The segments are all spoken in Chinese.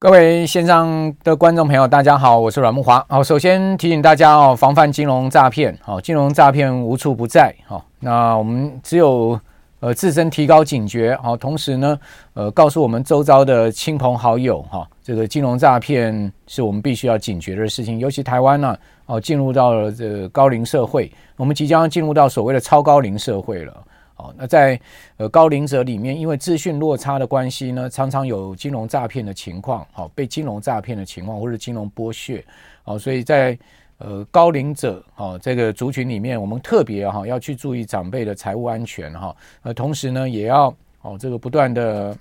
各位线上的观众朋友，大家好，我是阮慕华。好，首先提醒大家哦，防范金融诈骗。好，金融诈骗无处不在。好，那我们只有呃自身提高警觉。好，同时呢，呃，告诉我们周遭的亲朋好友，哈，这个金融诈骗是我们必须要警觉的事情。尤其台湾呢，哦，进入到了这个高龄社会，我们即将进入到所谓的超高龄社会了。哦，那在呃高龄者里面，因为资讯落差的关系呢，常常有金融诈骗的情况，好，被金融诈骗的情况或者金融剥削，好，所以在呃高龄者哦这个族群里面，我们特别哈要去注意长辈的财务安全哈，呃，同时呢也要哦这个不断的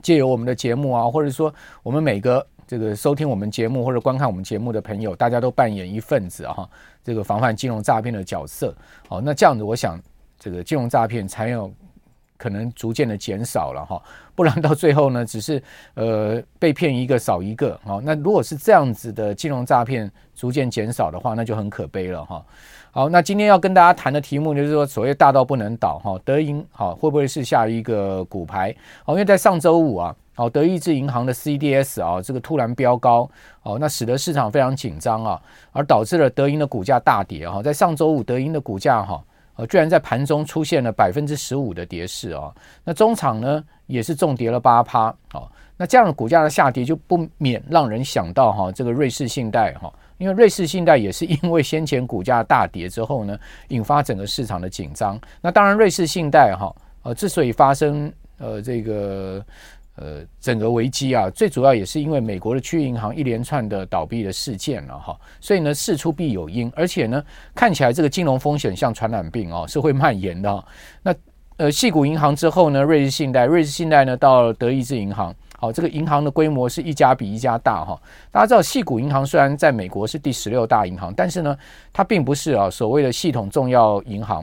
借由我们的节目啊，或者说我们每个这个收听我们节目或者观看我们节目的朋友，大家都扮演一份子哈，这个防范金融诈骗的角色，好，那这样子我想。这个金融诈骗才有可能逐渐的减少了哈，不然到最后呢，只是呃被骗一个少一个哈。那如果是这样子的金融诈骗逐渐减少的话，那就很可悲了哈。好，那今天要跟大家谈的题目就是说，所谓大到不能倒哈，德银好会不会是下一个骨牌？好，因为在上周五啊，好德意志银行的 CDS 啊这个突然飙高，哦，那使得市场非常紧张啊，而导致了德银的股价大跌哈。在上周五，德银的股价哈。居然在盘中出现了百分之十五的跌势啊！那中场呢也是重跌了八趴啊！那这样的股价的下跌就不免让人想到哈，这个瑞士信贷哈，因为瑞士信贷也是因为先前股价大跌之后呢，引发整个市场的紧张。那当然，瑞士信贷哈呃之所以发生呃这个。呃，整个危机啊，最主要也是因为美国的区域银行一连串的倒闭的事件了哈，所以呢，事出必有因，而且呢，看起来这个金融风险像传染病哦，是会蔓延的。那呃，细谷银行之后呢，瑞士信贷，瑞士信贷呢，到德意志银行，好，这个银行的规模是一家比一家大哈。大家知道，细谷银行虽然在美国是第十六大银行，但是呢，它并不是啊所谓的系统重要银行。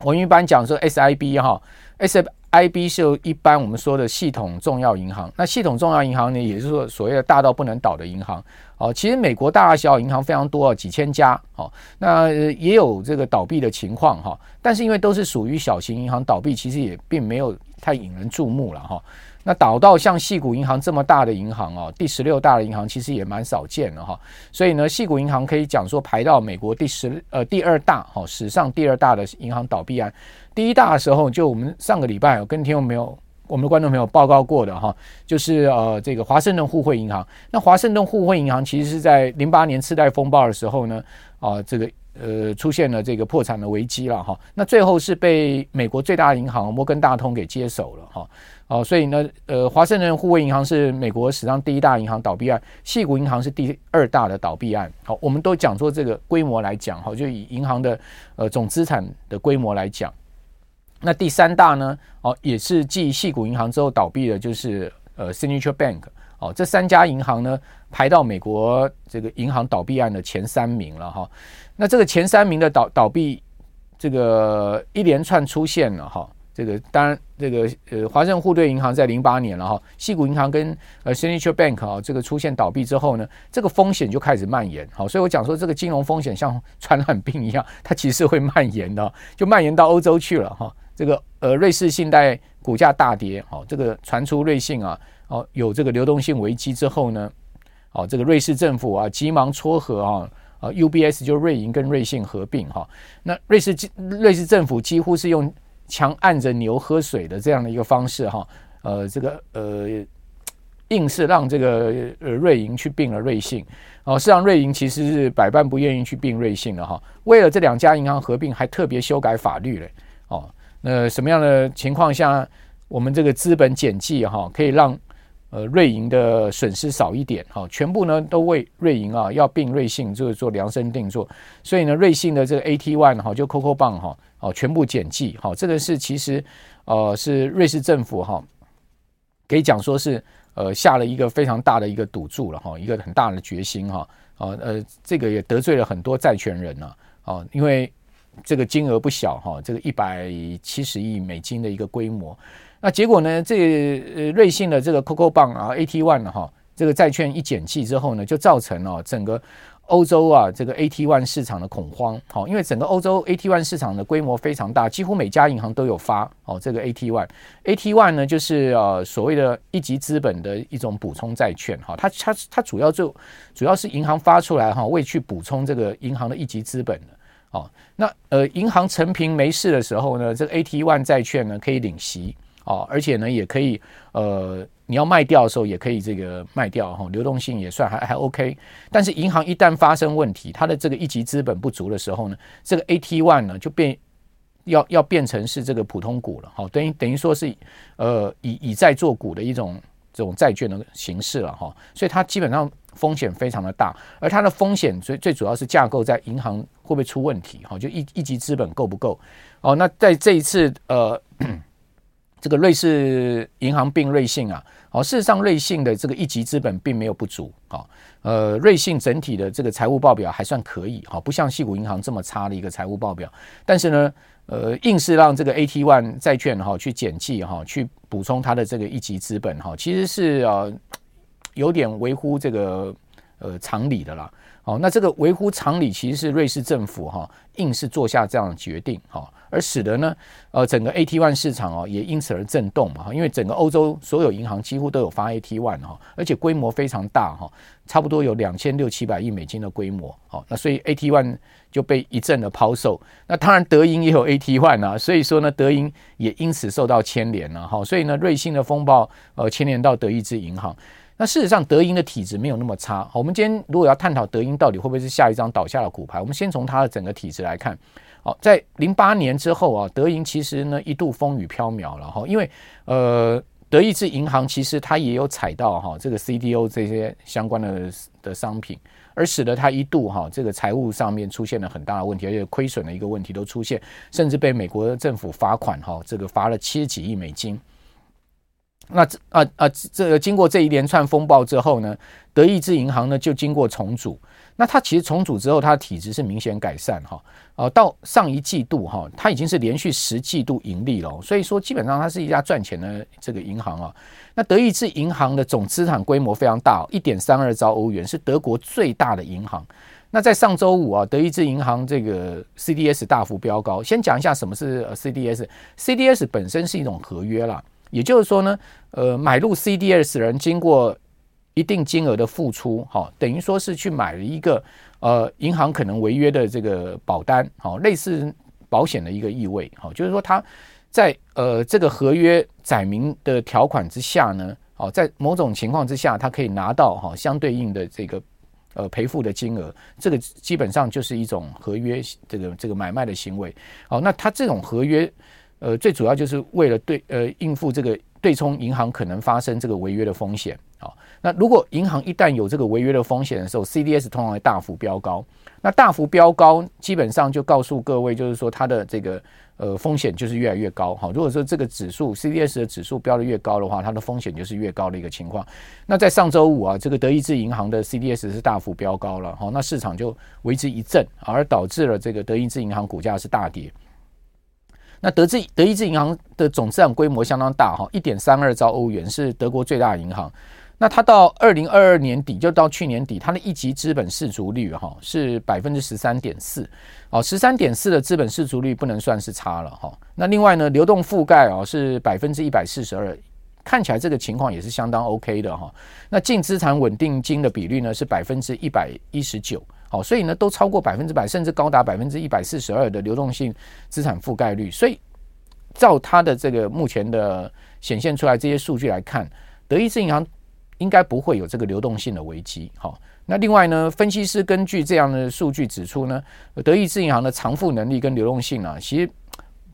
我们一般讲说 SIB 哈，S。IB 是一般我们说的系统重要银行，那系统重要银行呢，也就是说所谓的大到不能倒的银行。哦，其实美国大大小小银行非常多，几千家。哦，那也有这个倒闭的情况哈，但是因为都是属于小型银行，倒闭其实也并没有太引人注目了哈。那倒到像细谷银行这么大的银行哦，第十六大的银行其实也蛮少见的哈。所以呢，细谷银行可以讲说排到美国第十呃第二大哈，史上第二大的银行倒闭案。第一大的时候，就我们上个礼拜有跟听众朋友、我们的观众朋友报告过的哈，就是呃这个华盛顿互惠银行。那华盛顿互惠银行其实是在零八年次贷风暴的时候呢，啊这个。呃，出现了这个破产的危机了哈，那最后是被美国最大的银行摩根大通给接手了哈，哦，所以呢，呃，华盛顿互惠银行是美国史上第一大银行倒闭案，细谷银行是第二大的倒闭案。好，我们都讲说这个规模来讲，哈，就以银行的呃总资产的规模来讲，那第三大呢，哦，也是继细谷银行之后倒闭的，就是呃 Signature Bank。哦，这三家银行呢，排到美国这个银行倒闭案的前三名了哈。那这个前三名的倒倒闭，这个一连串出现了哈。这个当然，这个呃，华盛顿互惠银行在零八年了哈，矽谷银行跟呃 Signature Bank 啊，这个出现倒闭之后呢，这个风险就开始蔓延。好，所以我讲说这个金融风险像传染病一样，它其实会蔓延的，就蔓延到欧洲去了哈。这个呃，瑞士信贷股价大跌，好，这个传出瑞信啊。哦，有这个流动性危机之后呢，哦，这个瑞士政府啊，急忙撮合啊，啊，UBS 就瑞银跟瑞信合并哈。那瑞士瑞士政府几乎是用强按着牛喝水的这样的一个方式哈，呃，这个呃，硬是让这个呃瑞银去并了瑞信。哦，实际上瑞银其实是百般不愿意去并瑞信的哈。为了这两家银行合并，还特别修改法律嘞。哦，那什么样的情况下，我们这个资本减记哈，可以让呃，瑞银的损失少一点，哈，全部呢都为瑞银啊要并瑞信就是做量身定做，所以呢，瑞信的这个 AT One 哈就 CoCo 棒哈哦全部减记，哈，这个是其实呃是瑞士政府哈可以讲说是呃下了一个非常大的一个赌注了哈，一个很大的决心哈，啊呃这个也得罪了很多债权人呐，啊，因为这个金额不小哈，这个一百七十亿美金的一个规模。那结果呢？这呃，瑞信的这个 CoCo 棒啊，AT One 哈，这个债券一减记之后呢，就造成了整个欧洲啊，这个 AT One 市场的恐慌，好，因为整个欧洲 AT One 市场的规模非常大，几乎每家银行都有发哦，这个 AT One，AT One 呢，就是呃所谓的一级资本的一种补充债券，哈，它它它主要就主要是银行发出来哈，为去补充这个银行的一级资本的，哦，那呃银行承平没事的时候呢，这个 AT One 债券呢可以领息，哦，而且呢也可以呃。你要卖掉的时候也可以这个卖掉哈，流动性也算还还 OK。但是银行一旦发生问题，它的这个一级资本不足的时候呢，这个 AT1 呢就变要要变成是这个普通股了哈，等于等于说是呃以以债做股的一种这种债券的形式了哈，所以它基本上风险非常的大，而它的风险最最主要是架构在银行会不会出问题哈，就一一级资本够不够哦？那在这一次呃。这个瑞士银行并瑞信啊，哦，事实上瑞信的这个一级资本并没有不足啊，呃，瑞信整体的这个财务报表还算可以哈，不像西谷银行这么差的一个财务报表，但是呢，呃，硬是让这个 AT One 债券哈去减记哈，去补充它的这个一级资本哈，其实是呃有点违乎这个呃常理的啦。哦，那这个违乎常理，其实是瑞士政府哈硬是做下这样的决定哈，而使得呢，呃，整个 AT1 市场哦也因此而震动嘛，因为整个欧洲所有银行几乎都有发 AT1 哈，而且规模非常大哈，差不多有两千六七百亿美金的规模，好，那所以 AT1 就被一阵的抛售，那当然德银也有 AT1 啊，所以说呢，德银也因此受到牵连了哈，所以呢，瑞信的风暴呃牵连到德意志银行。那事实上，德银的体质没有那么差。我们今天如果要探讨德银到底会不会是下一张倒下的骨牌，我们先从它的整个体质来看。好，在零八年之后啊，德银其实呢一度风雨飘渺了哈，因为呃，德意志银行其实它也有踩到哈这个 CDO 这些相关的的商品，而使得它一度哈这个财务上面出现了很大的问题，而且亏损的一个问题都出现，甚至被美国政府罚款哈，这个罚了七十几亿美金。那这啊啊，这个经过这一连串风暴之后呢，德意志银行呢就经过重组。那它其实重组之后，它的体质是明显改善哈。呃，到上一季度哈，它已经是连续十季度盈利了，所以说基本上它是一家赚钱的这个银行啊。那德意志银行的总资产规模非常大，一点三二兆欧元，是德国最大的银行。那在上周五啊，德意志银行这个 CDS 大幅飙高。先讲一下什么是 CDS，CDS 本身是一种合约啦。也就是说呢，呃，买入 CDS 人经过一定金额的付出，好，等于说是去买了一个呃银行可能违约的这个保单，好，类似保险的一个意味，好，就是说他在呃这个合约载明的条款之下呢，好，在某种情况之下，他可以拿到哈相对应的这个呃赔付的金额，这个基本上就是一种合约这个这个买卖的行为，好，那他这种合约。呃，最主要就是为了对呃应付这个对冲银行可能发生这个违约的风险啊。那如果银行一旦有这个违约的风险的时候，CDS 通常会大幅飙高。那大幅飙高，基本上就告诉各位，就是说它的这个呃风险就是越来越高。好，如果说这个指数 CDS 的指数飙得越高的话，它的风险就是越高的一个情况。那在上周五啊，这个德意志银行的 CDS 是大幅飙高了，好，那市场就为之一震，而导致了这个德意志银行股价是大跌。那德智德意志银行的总资产规模相当大哈，一点三二兆欧元是德国最大银行。那它到二零二二年底，就到去年底，它的一级资本适足率哈是百分之十三点四，哦，十三点四的资本适足率不能算是差了哈。那另外呢，流动覆盖哦是百分之一百四十二，看起来这个情况也是相当 OK 的哈。那净资产稳定金的比率呢是百分之一百一十九。好，所以呢，都超过百分之百，甚至高达百分之一百四十二的流动性资产覆盖率。所以，照它的这个目前的显现出来这些数据来看，德意志银行应该不会有这个流动性的危机。好，那另外呢，分析师根据这样的数据指出呢，德意志银行的偿付能力跟流动性啊，其实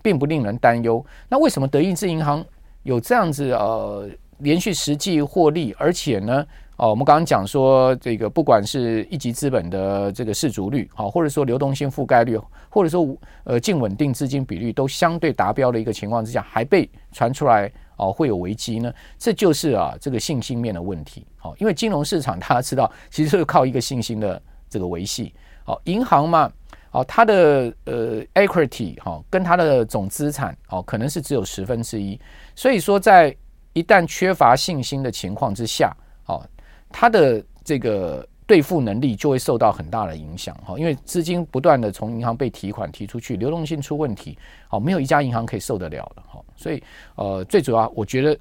并不令人担忧。那为什么德意志银行有这样子呃连续实际获利，而且呢？哦，我们刚刚讲说，这个不管是一级资本的这个市足率，好，或者说流动性覆盖率，或者说呃净稳定资金比率都相对达标的一个情况之下，还被传出来哦会有危机呢？这就是啊这个信心面的问题。好，因为金融市场大家知道，其实是靠一个信心的这个维系。好，银行嘛，哦，它的呃 equity 哈跟它的总资产哦可能是只有十分之一，所以说在一旦缺乏信心的情况之下，它的这个兑付能力就会受到很大的影响哈，因为资金不断的从银行被提款提出去，流动性出问题，好，没有一家银行可以受得了的哈，所以呃，最主要我觉得。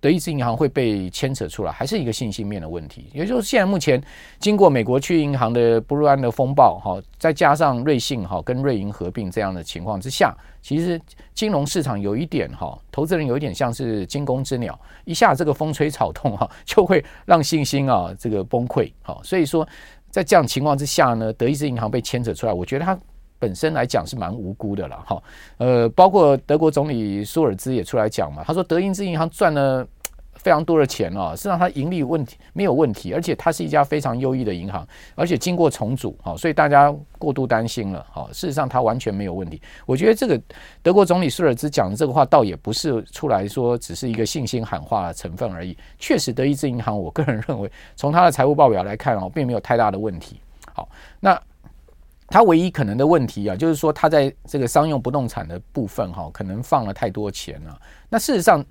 德意志银行会被牵扯出来，还是一个信心面的问题。也就是现在目前经过美国区银行的布瑞安的风暴，哈，再加上瑞信哈跟瑞银合并这样的情况之下，其实金融市场有一点哈，投资人有一点像是惊弓之鸟，一下这个风吹草动哈，就会让信心啊这个崩溃。哈，所以说在这样情况之下呢，德意志银行被牵扯出来，我觉得它。本身来讲是蛮无辜的了哈，呃，包括德国总理舒尔兹也出来讲嘛，他说德意志银行赚了非常多的钱啊，是让它盈利问题没有问题，而且它是一家非常优异的银行，而且经过重组哈，所以大家过度担心了哈，事实上它完全没有问题。我觉得这个德国总理舒尔兹讲的这个话，倒也不是出来说只是一个信心喊话的成分而已，确实德意志银行，我个人认为从它的财务报表来看哦，并没有太大的问题。好，那。它唯一可能的问题啊，就是说它在这个商用不动产的部分哈，可能放了太多钱了。那事实上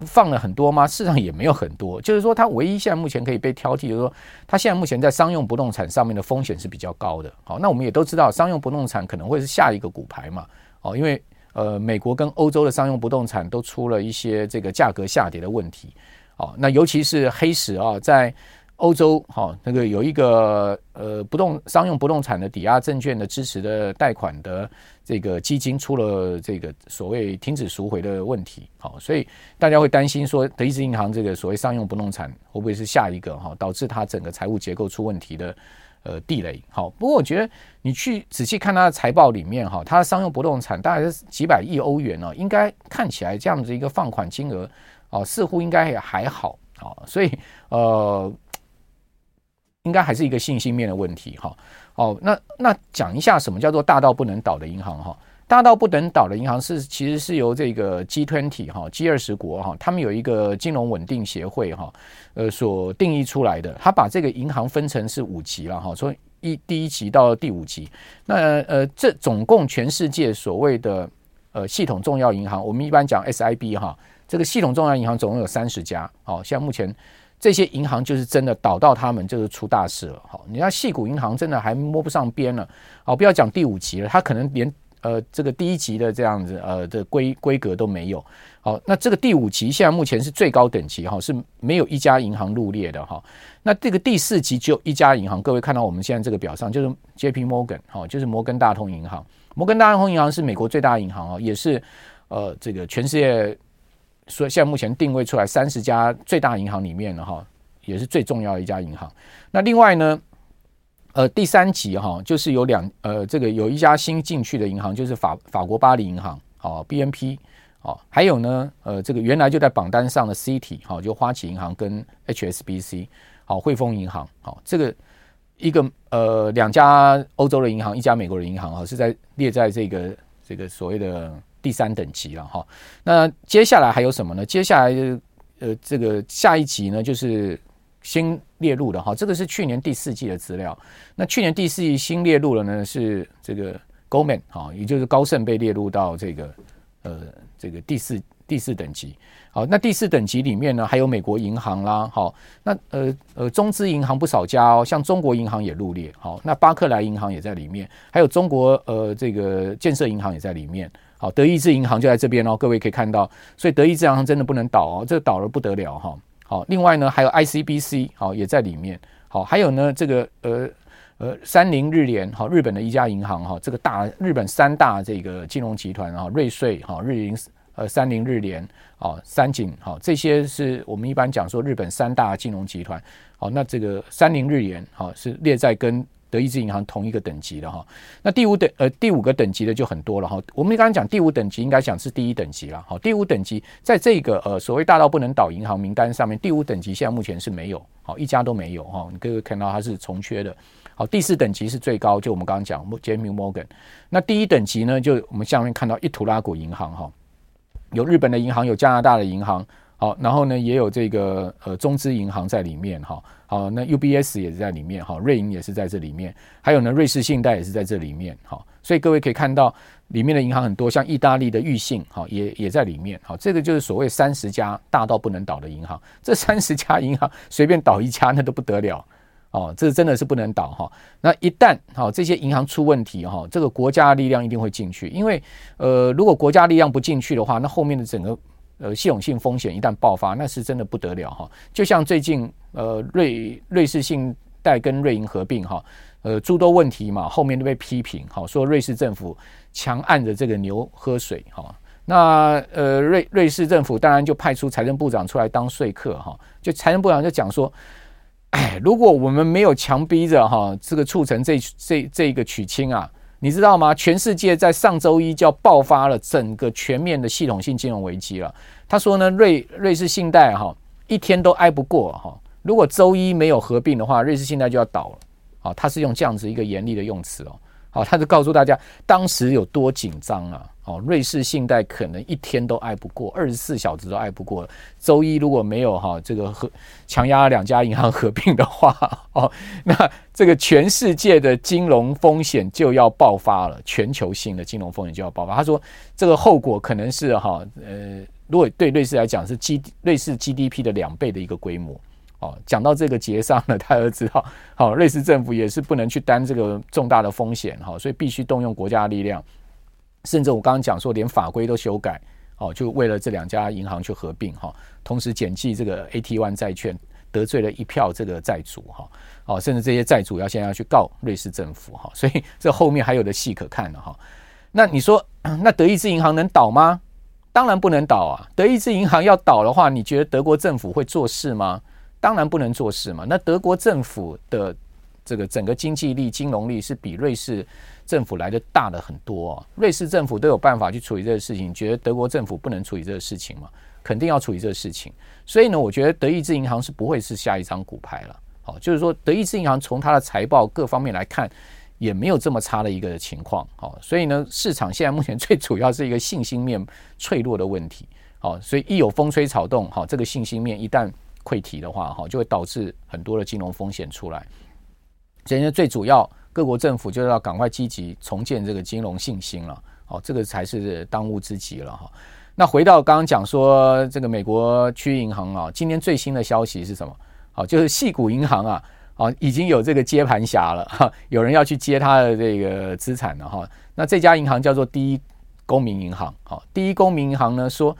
放了很多吗？事实上也没有很多。就是说，它唯一现在目前可以被挑剔，就是说它现在目前在商用不动产上面的风险是比较高的。好，那我们也都知道，商用不动产可能会是下一个骨牌嘛。哦，因为呃，美国跟欧洲的商用不动产都出了一些这个价格下跌的问题。哦，那尤其是黑石啊，在。欧洲哈，那个有一个呃不动商用不动产的抵押证券的支持的贷款的这个基金出了这个所谓停止赎回的问题，好，所以大家会担心说德意志银行这个所谓商用不动产会不会是下一个哈导致它整个财务结构出问题的呃地雷？好，不过我觉得你去仔细看它的财报里面哈，它的商用不动产大概是几百亿欧元哦，应该看起来这样子一个放款金额哦，似乎应该也还好啊，所以呃。应该还是一个信心面的问题哈。哦，那那讲一下什么叫做大到不能倒的银行哈？大到不能倒的银行是其实是由这个 G20 哈 G 二十国哈，他们有一个金融稳定协会哈，呃所定义出来的。他把这个银行分成是五级了哈，从一第一级到第五级。那呃，这总共全世界所谓的呃系统重要银行，我们一般讲 SIB 哈，这个系统重要银行总共有三十家。好，像目前。这些银行就是真的倒到他们就是出大事了，好，你看矽谷银行真的还摸不上边了，好，不要讲第五级了，它可能连呃这个第一级的这样子呃的规规格都没有，好，那这个第五级现在目前是最高等级哈，是没有一家银行入列的哈，那这个第四级只有一家银行，各位看到我们现在这个表上就是 JP Morgan 哈，就是摩根大通银行，摩根大通银行是美国最大的银行啊，也是呃这个全世界。所以现在目前定位出来三十家最大银行里面的哈，也是最重要的一家银行。那另外呢，呃，第三级哈，就是有两呃，这个有一家新进去的银行，就是法法国巴黎银行，哦，BNP，哦，还有呢，呃，这个原来就在榜单上的 City，好，就花旗银行跟 HSBC，好，汇丰银行，好，这个一个呃两家欧洲的银行，一家美国的银行，啊，是在列在这个这个所谓的。第三等级了哈，那接下来还有什么呢？接下来呃，这个下一集呢，就是新列入的哈，这个是去年第四季的资料。那去年第四季新列入了呢，是这个 Goldman 哈，也就是高盛被列入到这个呃这个第四第四等级。好，那第四等级里面呢，还有美国银行啦，好，那呃呃中资银行不少家哦，像中国银行也入列，好，那巴克莱银行也在里面，还有中国呃这个建设银行也在里面。好，德意志银行就在这边哦，各位可以看到，所以德意志银行真的不能倒哦，这倒了不得了哈。好，另外呢还有 ICBC 好也在里面，好，还有呢这个呃呃三菱日联好日本的一家银行哈，这个大日本三大这个金融集团啊，瑞穗好日银呃三菱日联啊三井好这些是我们一般讲说日本三大金融集团，好，那这个三菱日联好是列在跟。德意志银行同一个等级的哈，那第五等呃第五个等级的就很多了哈。我们刚刚讲第五等级应该讲是第一等级了，好，第五等级在这个呃所谓大到不能倒银行名单上面，第五等级现在目前是没有，好一家都没有哈。你可以看到它是重缺的，好，第四等级是最高，就我们刚刚讲 JP Morgan。那第一等级呢，就我们下面看到一图拉古银行哈，有日本的银行，有加拿大的银行。好，然后呢，也有这个呃中资银行在里面哈。好，那 UBS 也是在里面哈，瑞银也是在这里面，还有呢，瑞士信贷也是在这里面。哈，所以各位可以看到里面的银行很多，像意大利的裕信，哈，也也在里面。好，这个就是所谓三十家大到不能倒的银行。这 三十家银行随便倒一家那都不得了。哦，这真的是不能倒哈。那一旦好这些银行出问题哈，这个国家力量一定会进去，因为呃，如果国家力量不进去的话，那后面的整个呃系统性风险一旦爆发，那是真的不得了哈。就像最近呃瑞瑞士信贷跟瑞银合并哈，呃诸多问题嘛，后面都被批评哈，说瑞士政府强按着这个牛喝水哈。那呃瑞瑞士政府当然就派出财政部长出来当说客哈，就财政部长就讲说。哎，如果我们没有强逼着哈，这个促成这这这个取亲啊，你知道吗？全世界在上周一就要爆发了整个全面的系统性金融危机了。他说呢，瑞瑞士信贷哈一天都挨不过哈，如果周一没有合并的话，瑞士信贷就要倒了。好，他是用这样子一个严厉的用词哦。好，他就告诉大家当时有多紧张啊！哦，瑞士信贷可能一天都挨不过，二十四小时都挨不过。周一如果没有哈这个合强压两家银行合并的话，哦，那这个全世界的金融风险就要爆发了，全球性的金融风险就要爆发。他说这个后果可能是哈呃，如果对瑞士来讲是 G 瑞士 GDP 的两倍的一个规模。哦，讲到这个结上了，大家都知道，好，瑞士政府也是不能去担这个重大的风险，哈，所以必须动用国家的力量，甚至我刚刚讲说，连法规都修改，哦，就为了这两家银行去合并，哈，同时减记这个 AT1 债券，得罪了一票这个债主，哈，哦，甚至这些债主要现在要去告瑞士政府，哈，所以这后面还有的戏可看了，哈。那你说，那德意志银行能倒吗？当然不能倒啊！德意志银行要倒的话，你觉得德国政府会做事吗？当然不能做事嘛。那德国政府的这个整个经济力、金融力是比瑞士政府来的大的很多哦。瑞士政府都有办法去处理这个事情，觉得德国政府不能处理这个事情嘛？肯定要处理这个事情。所以呢，我觉得德意志银行是不会是下一张骨牌了。好，就是说德意志银行从它的财报各方面来看，也没有这么差的一个情况。好，所以呢，市场现在目前最主要是一个信心面脆弱的问题。好，所以一有风吹草动，好，这个信心面一旦溃堤的话，哈，就会导致很多的金融风险出来。所以呢，最主要各国政府就要赶快积极重建这个金融信心了，哦，这个才是当务之急了哈。那回到刚刚讲说这个美国区银行啊，今天最新的消息是什么？好，就是矽谷银行啊，啊，已经有这个接盘侠了哈，有人要去接他的这个资产了哈。那这家银行叫做第一公民银行，好，第一公民银行呢说。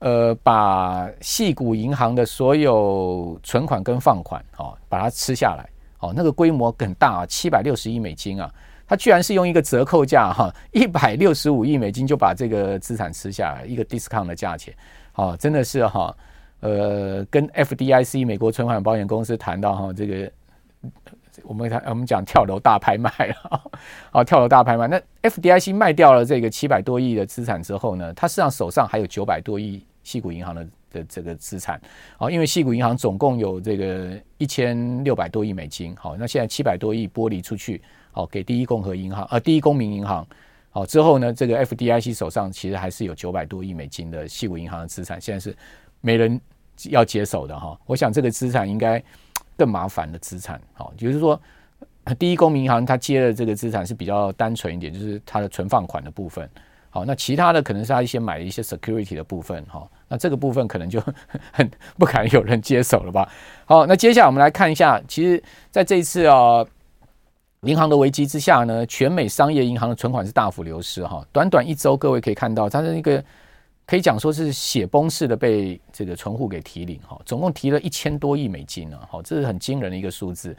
呃，把矽谷银行的所有存款跟放款，哦，把它吃下来，哦，那个规模很大啊，七百六十亿美金啊，它居然是用一个折扣价哈，一百六十五亿美金就把这个资产吃下来，一个 discount 的价钱，哦，真的是哈，呃，跟 FDIC 美国存款保险公司谈到哈，这个我们谈我们讲跳楼大拍卖了，好，跳楼大拍卖，那 FDIC 卖掉了这个七百多亿的资产之后呢，它实际上手上还有九百多亿。矽谷银行的的这个资产，好，因为矽谷银行总共有这个一千六百多亿美金，好，那现在七百多亿剥离出去，好，给第一共和银行，呃，第一公民银行，好，之后呢，这个 FDIC 手上其实还是有九百多亿美金的矽谷银行的资产，现在是没人要接手的哈，我想这个资产应该更麻烦的资产，好，就是说第一公民银行它接的这个资产是比较单纯一点，就是它的存放款的部分。好，那其他的可能是他一些买的一些 security 的部分，哈，那这个部分可能就 很不敢有人接手了吧？好，那接下来我们来看一下，其实在这一次啊，银行的危机之下呢，全美商业银行的存款是大幅流失，哈，短短一周，各位可以看到，它是那个可以讲说是血崩式的被这个存户给提领，哈，总共提了一千多亿美金呢，好，这是很惊人的一个数字。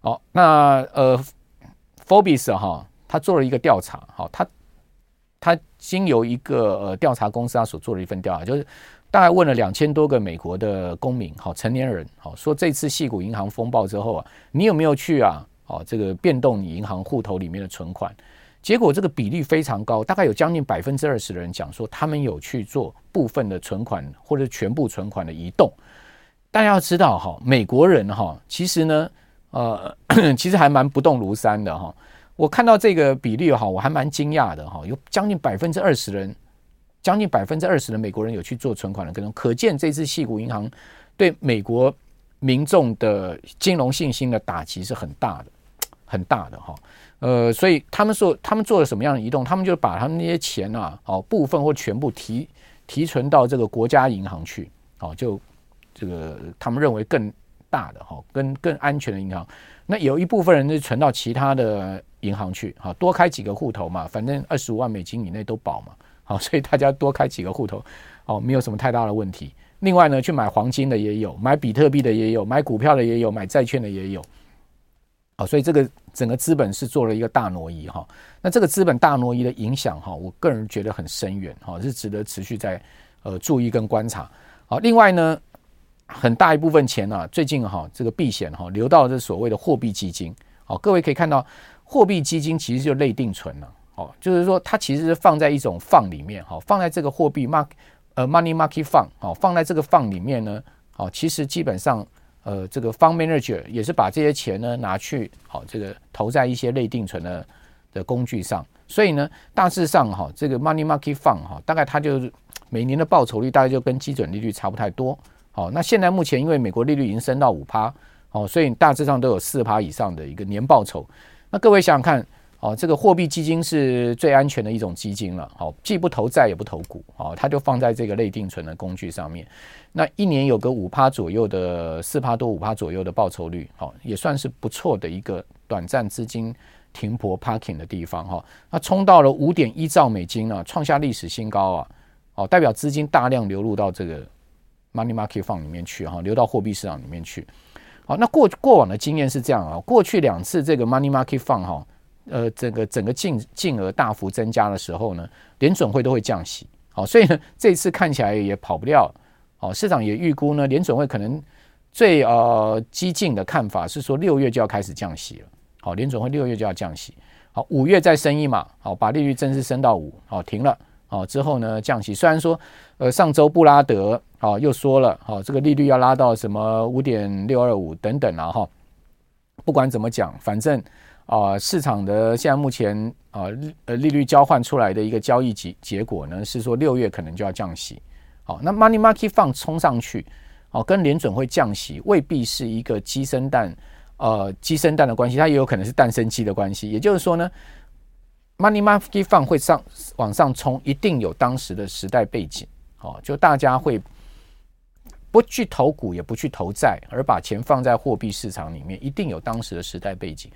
好，那呃，Forbes 哈，他做了一个调查，好，他。他经由一个呃调查公司，他所做的一份调查，就是大概问了两千多个美国的公民，好成年人，好说这次矽谷银行风暴之后啊，你有没有去啊？好这个变动你银行户头里面的存款？结果这个比例非常高，大概有将近百分之二十的人讲说他们有去做部分的存款或者全部存款的移动。大家要知道哈，美国人哈，其实呢，呃，其实还蛮不动如山的哈。我看到这个比例哈，我还蛮惊讶的哈，有将近百分之二十人，将近百分之二十的美国人有去做存款的跟踪，可见这次矽谷银行对美国民众的金融信心的打击是很大的，很大的哈。呃，所以他们说他们做了什么样的移动？他们就把他们那些钱啊，哦，部分或全部提提存到这个国家银行去，哦，就这个他们认为更大的哈，跟更安全的银行。那有一部分人是存到其他的银行去，哈，多开几个户头嘛，反正二十五万美金以内都保嘛，好，所以大家多开几个户头，哦，没有什么太大的问题。另外呢，去买黄金的也有，买比特币的也有，买股票的也有，买债券的也有，好，所以这个整个资本是做了一个大挪移哈。那这个资本大挪移的影响哈，我个人觉得很深远哈，是值得持续在呃注意跟观察。好，另外呢。很大一部分钱呢、啊，最近哈这个避险哈流到这所谓的货币基金。好，各位可以看到，货币基金其实就类定存了。哦，就是说它其实是放在一种放里面，哈，放在这个货币 mark 呃 money market fund，哦，放在这个放里面呢，哦，其实基本上呃这个 fund manager 也是把这些钱呢拿去好这个投在一些类定存的的工具上。所以呢，大致上哈这个 money market fund 哈，大概它就每年的报酬率大概就跟基准利率差不太多。好，那现在目前因为美国利率已经升到五趴，哦，所以大致上都有四趴以上的一个年报酬。那各位想想看，哦，这个货币基金是最安全的一种基金了，好，既不投债也不投股，哦，它就放在这个类定存的工具上面。那一年有个五趴左右的四趴多五趴左右的报酬率，好，也算是不错的一个短暂资金停泊 parking 的地方哈。那冲到了五点一兆美金啊，创下历史新高啊，哦，代表资金大量流入到这个。Money Market 放里面去哈，流到货币市场里面去。好，那过过往的经验是这样啊，过去两次这个 Money Market 放哈，呃，这个整个净净额大幅增加的时候呢，联准会都会降息。好，所以呢，这次看起来也跑不掉。好，市场也预估呢，联准会可能最呃激进的看法是说六月就要开始降息了。好，联准会六月就要降息。好，五月再升一码，好，把利率正式升到五，好，停了。好，之后呢降息，虽然说呃上周布拉德。好，又说了，好，这个利率要拉到什么五点六二五等等了哈。不管怎么讲，反正啊，市场的现在目前啊，呃，利率交换出来的一个交易结结果呢，是说六月可能就要降息。好，那 Money Market Fund 冲上去，哦，跟联准会降息未必是一个鸡生蛋，呃，鸡生蛋的关系，它也有可能是蛋生鸡的关系。也就是说呢，Money Market Fund 会上往上冲，一定有当时的时代背景。好，就大家会。不去投股，也不去投债，而把钱放在货币市场里面，一定有当时的时代背景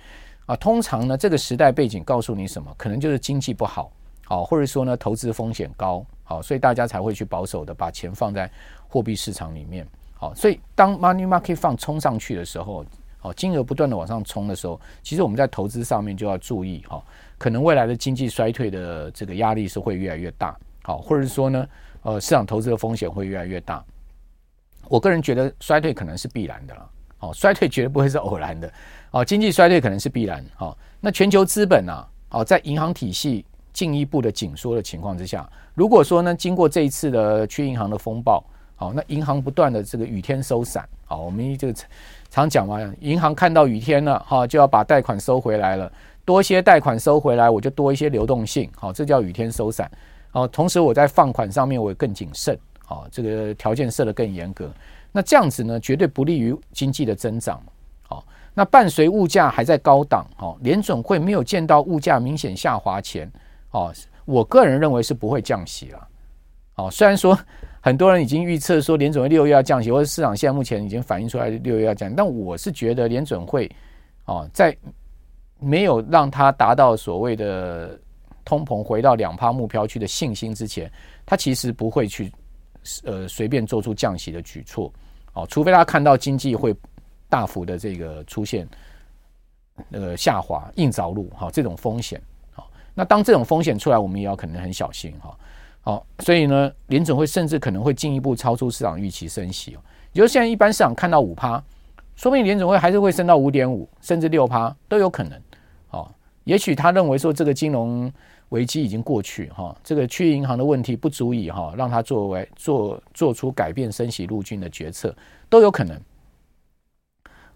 啊。通常呢，这个时代背景告诉你什么？可能就是经济不好，好，或者说呢，投资风险高，好，所以大家才会去保守的把钱放在货币市场里面。好，所以当 money market fund 冲上去的时候，好，金额不断的往上冲的时候，其实我们在投资上面就要注意，哈，可能未来的经济衰退的这个压力是会越来越大，好，或者是说呢，呃，市场投资的风险会越来越大。我个人觉得衰退可能是必然的了，哦，衰退绝对不会是偶然的，哦，经济衰退可能是必然，哦，那全球资本啊，哦，在银行体系进一步的紧缩的情况之下，如果说呢，经过这一次的去银行的风暴，好，那银行不断的这个雨天收伞，好，我们这个常讲嘛，银行看到雨天了，哈，就要把贷款收回来了，多一些贷款收回来，我就多一些流动性，好，这叫雨天收伞，好，同时我在放款上面我也更谨慎。好，这个条件设得更严格，那这样子呢，绝对不利于经济的增长。好，那伴随物价还在高档，好，联准会没有见到物价明显下滑前，哦，我个人认为是不会降息了。哦，虽然说很多人已经预测说联准会六月要降息，或者市场现在目前已经反映出来六月要降，但我是觉得联准会，哦，在没有让它达到所谓的通膨回到两趴目标区的信心之前，它其实不会去。呃，随便做出降息的举措，哦，除非他看到经济会大幅的这个出现那个下滑、硬着陆，哈，这种风险，好，那当这种风险出来，我们也要可能很小心，哈，好，所以呢，联准会甚至可能会进一步超出市场预期升息，哦，也就现在一般市场看到五趴，说不定联准会还是会升到五点五，甚至六趴都有可能，哦，也许他认为说这个金融。危机已经过去哈，这个区银行的问题不足以哈让他作为做做出改变升息路径的决策都有可能。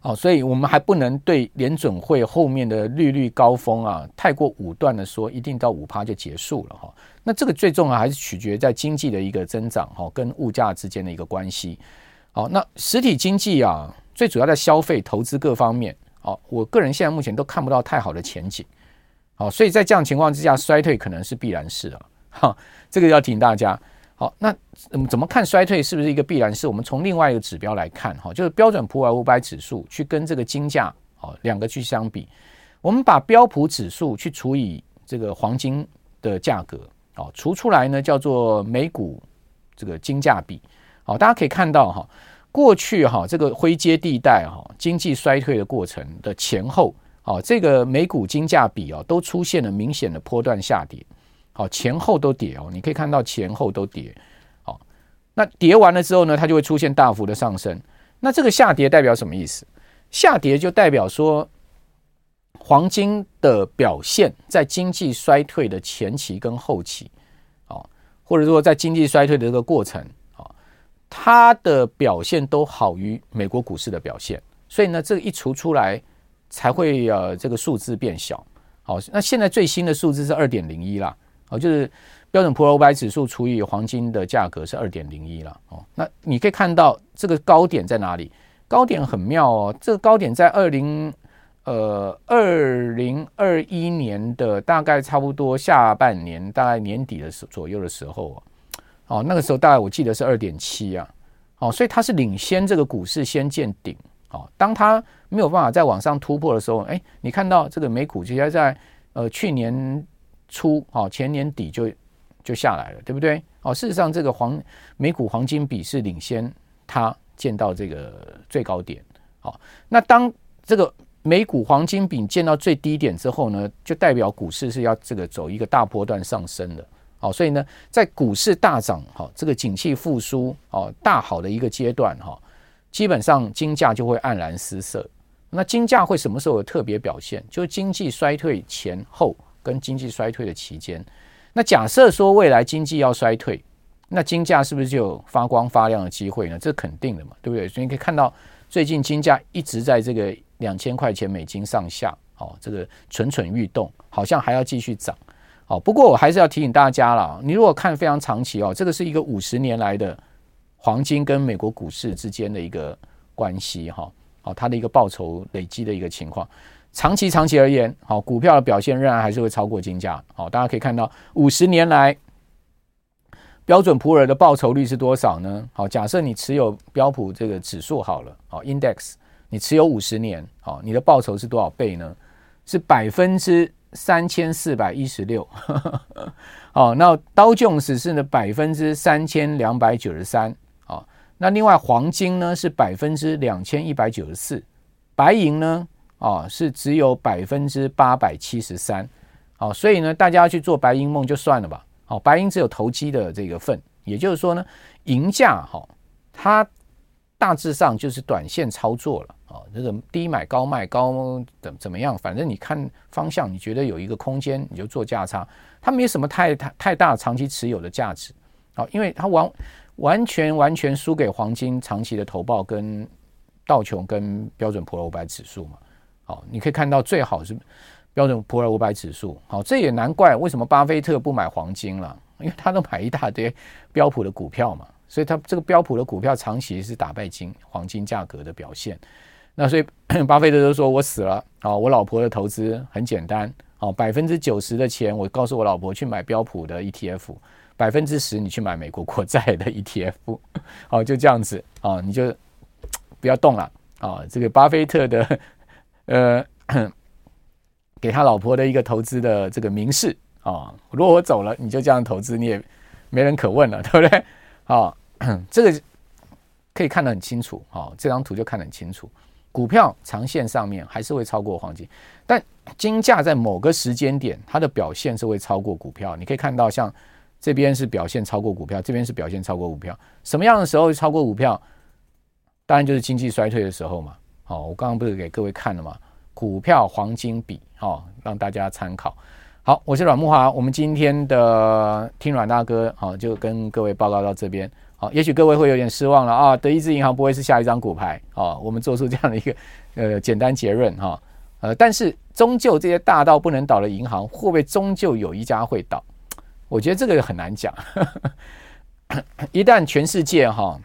好，所以我们还不能对联准会后面的利率高峰啊太过武断的说一定到五趴就结束了哈。那这个最重要还是取决在经济的一个增长哈跟物价之间的一个关系。好，那实体经济啊最主要在消费、投资各方面，好，我个人现在目前都看不到太好的前景。好，所以在这样情况之下，衰退可能是必然事了。哈，这个要提醒大家。好，那怎么看衰退是不是一个必然？是我们从另外一个指标来看哈，就是标准普尔五百指数去跟这个金价哦两个去相比，我们把标普指数去除以这个黄金的价格哦，除出来呢叫做美股这个金价比。好，大家可以看到哈，过去哈这个灰阶地带哈经济衰退的过程的前后，哦这个美股金价比哦都出现了明显的波段下跌。好，前后都跌哦，你可以看到前后都跌。好，那跌完了之后呢，它就会出现大幅的上升。那这个下跌代表什么意思？下跌就代表说，黄金的表现在经济衰退的前期跟后期，哦，或者说在经济衰退的这个过程，哦，它的表现都好于美国股市的表现。所以呢，这个一除出来，才会呃这个数字变小。好，那现在最新的数字是二点零一啦。哦，就是标准普尔五百指数除以黄金的价格是二点零一了哦。那你可以看到这个高点在哪里？高点很妙哦，这个高点在二零呃二零二一年的大概差不多下半年，大概年底的时左右的时候哦，那个时候大概我记得是二点七啊。哦，所以它是领先这个股市先见顶。哦，当它没有办法再往上突破的时候，哎，你看到这个美股其实在呃去年。初哦，前年底就就下来了，对不对？哦，事实上，这个黄美股黄金比是领先它见到这个最高点。好，那当这个美股黄金比见到最低点之后呢，就代表股市是要这个走一个大波段上升的。好，所以呢，在股市大涨哈，这个景气复苏哦大好的一个阶段哈，基本上金价就会黯然失色。那金价会什么时候有特别表现？就是经济衰退前后。跟经济衰退的期间，那假设说未来经济要衰退，那金价是不是就有发光发亮的机会呢？这肯定的嘛，对不对？所以你可以看到，最近金价一直在这个两千块钱美金上下，哦，这个蠢蠢欲动，好像还要继续涨。好，不过我还是要提醒大家了，你如果看非常长期哦，这个是一个五十年来的黄金跟美国股市之间的一个关系哈，哦，它的一个报酬累积的一个情况。长期长期而言，好，股票的表现仍然还是会超过金价。好，大家可以看到五十年来标准普尔的报酬率是多少呢？好，假设你持有标普这个指数好了，好，index，你持有五十年，好，你的报酬是多少倍呢？是百分之三千四百一十六。好，那道琼斯是呢百分之三千两百九十三。好，那另外黄金呢是百分之两千一百九十四，白银呢？哦，是只有百分之八百七十三，好，所以呢，大家要去做白银梦就算了吧。好，白银只有投机的这个份，也就是说呢，银价哈，它大致上就是短线操作了啊，这个低买高卖高怎怎么样，反正你看方向，你觉得有一个空间，你就做价差，它没什么太太太大长期持有的价值，好，因为它完完全完全输给黄金长期的投报跟道琼跟标准普尔五百指数嘛。好，你可以看到最好是标准普尔五百指数。好，这也难怪为什么巴菲特不买黄金了，因为他都买一大堆标普的股票嘛，所以他这个标普的股票长期是打败金黄金价格的表现。那所以 巴菲特都说我死了啊，我老婆的投资很简单，好，百分之九十的钱我告诉我老婆去买标普的 ETF，百分之十你去买美国国债的 ETF，好，就这样子啊，你就 不要动了啊，这个巴菲特的。呃，给他老婆的一个投资的这个明示啊，如果我走了，你就这样投资，你也没人可问了，对不对？啊，这个可以看得很清楚啊，这张图就看得很清楚。股票长线上面还是会超过黄金，但金价在某个时间点它的表现是会超过股票。你可以看到，像这边是表现超过股票，这边是表现超过股票。什么样的时候超过股票？当然就是经济衰退的时候嘛。好，我刚刚不是给各位看了吗？股票黄金比，哦，让大家参考。好，我是阮慕华，我们今天的听阮大哥，好，就跟各位报告到这边。好，也许各位会有点失望了啊，德意志银行不会是下一张骨牌。好，我们做出这样的一个呃简单结论哈。呃，但是终究这些大到不能倒的银行，会不会终究有一家会倒？我觉得这个很难讲。一旦全世界哈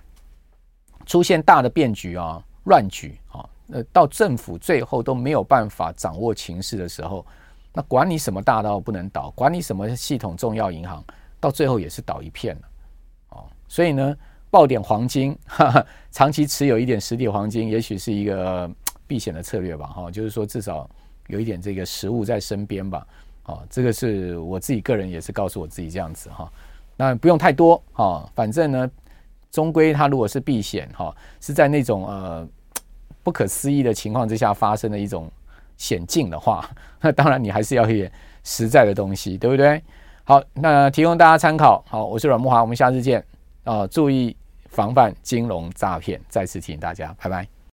出现大的变局啊。乱局啊，呃到政府最后都没有办法掌握情势的时候，那管你什么大到不能倒，管你什么系统重要银行，到最后也是倒一片了。哦所以呢，抱点黄金，哈哈，长期持有一点实体黄金，也许是一个避险的策略吧。哈，就是说至少有一点这个实物在身边吧。啊，这个是我自己个人也是告诉我自己这样子哈。那不用太多哈，反正呢，终归它如果是避险哈，是在那种呃不可思议的情况之下发生的一种险境的话，那当然你还是要一点实在的东西，对不对？好，那提供大家参考。好，我是阮慕华，我们下次见。啊，注意防范金融诈骗。再次提醒大家，拜拜。